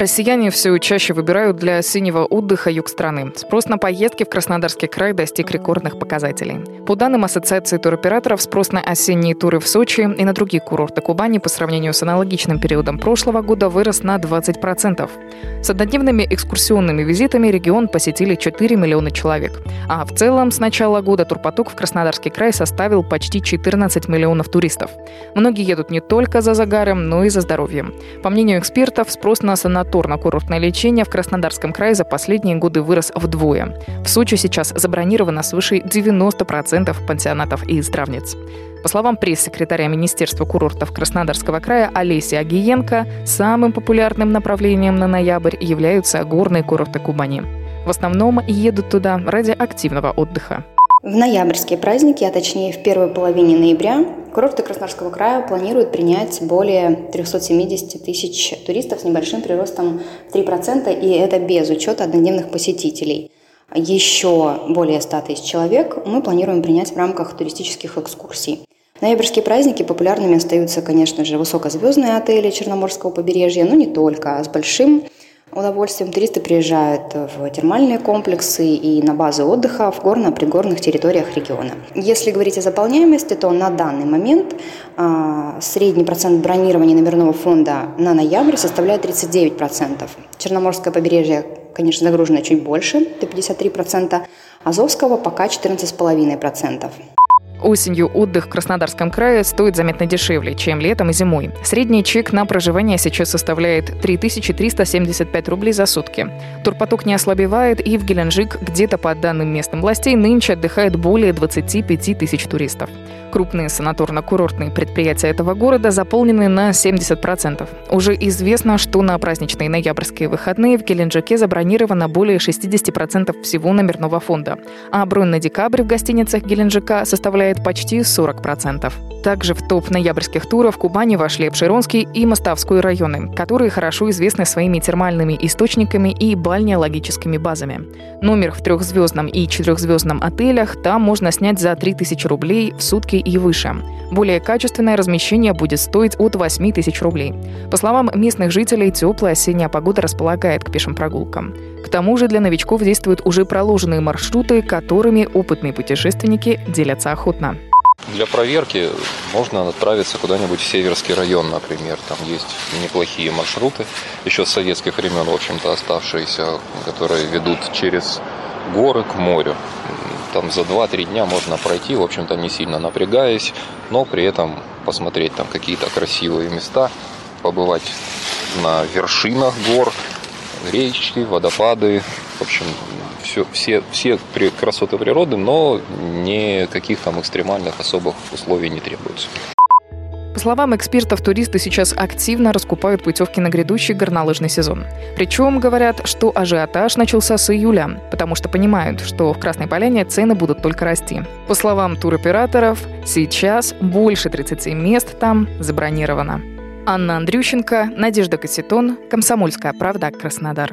Россияне все чаще выбирают для осеннего отдыха юг страны. Спрос на поездки в Краснодарский край достиг рекордных показателей. По данным Ассоциации туроператоров, спрос на осенние туры в Сочи и на другие курорты Кубани по сравнению с аналогичным периодом прошлого года вырос на 20%. С однодневными экскурсионными визитами регион посетили 4 миллиона человек. А в целом с начала года турпоток в Краснодарский край составил почти 14 миллионов туристов. Многие едут не только за загаром, но и за здоровьем. По мнению экспертов, спрос на санатории амбулаторно-курортное лечение в Краснодарском крае за последние годы вырос вдвое. В Сочи сейчас забронировано свыше 90% пансионатов и здравниц. По словам пресс-секретаря Министерства курортов Краснодарского края Олеси Агиенко, самым популярным направлением на ноябрь являются горные курорты Кубани. В основном едут туда ради активного отдыха. В ноябрьские праздники, а точнее в первой половине ноября, курорты Краснодарского края планируют принять более 370 тысяч туристов с небольшим приростом 3%, и это без учета однодневных посетителей. Еще более 100 тысяч человек мы планируем принять в рамках туристических экскурсий. Ноябрьские праздники популярными остаются, конечно же, высокозвездные отели Черноморского побережья, но не только, а с большим удовольствием туристы приезжают в термальные комплексы и на базы отдыха в горно-пригорных территориях региона. Если говорить о заполняемости, то на данный момент а, средний процент бронирования номерного фонда на ноябрь составляет 39%. Черноморское побережье, конечно, загружено чуть больше, до 53%, Азовского пока 14,5%. Осенью отдых в Краснодарском крае стоит заметно дешевле, чем летом и зимой. Средний чек на проживание сейчас составляет 3375 рублей за сутки. Турпоток не ослабевает, и в Геленджик, где-то по данным местным властей, нынче отдыхает более 25 тысяч туристов. Крупные санаторно-курортные предприятия этого города заполнены на 70%. Уже известно, что на праздничные ноябрьские выходные в Геленджике забронировано более 60% всего номерного фонда, а бронь на декабрь в гостиницах Геленджика составляет составляет почти 40%. Также в топ ноябрьских туров Кубани вошли Обширонский и Моставской районы, которые хорошо известны своими термальными источниками и бальнеологическими базами. Номер в трехзвездном и четырехзвездном отелях там можно снять за 3000 рублей в сутки и выше. Более качественное размещение будет стоить от 8 тысяч рублей. По словам местных жителей, теплая осенняя погода располагает к пешим прогулкам. К тому же для новичков действуют уже проложенные маршруты, которыми опытные путешественники делятся охотно. Для проверки можно отправиться куда-нибудь в Северский район, например. Там есть неплохие маршруты, еще с советских времен, в общем-то, оставшиеся, которые ведут через горы к морю. Там за 2-3 дня можно пройти, в общем-то, не сильно напрягаясь, но при этом посмотреть там какие-то красивые места, побывать на вершинах гор, речки, водопады, в общем, все, все, все красоты природы, но никаких там экстремальных особых условий не требуется. По словам экспертов, туристы сейчас активно раскупают путевки на грядущий горнолыжный сезон. Причем говорят, что ажиотаж начался с июля, потому что понимают, что в Красной Поляне цены будут только расти. По словам туроператоров, сейчас больше 30 мест там забронировано. Анна Андрющенко, Надежда Кассетон, Комсомольская правда, Краснодар.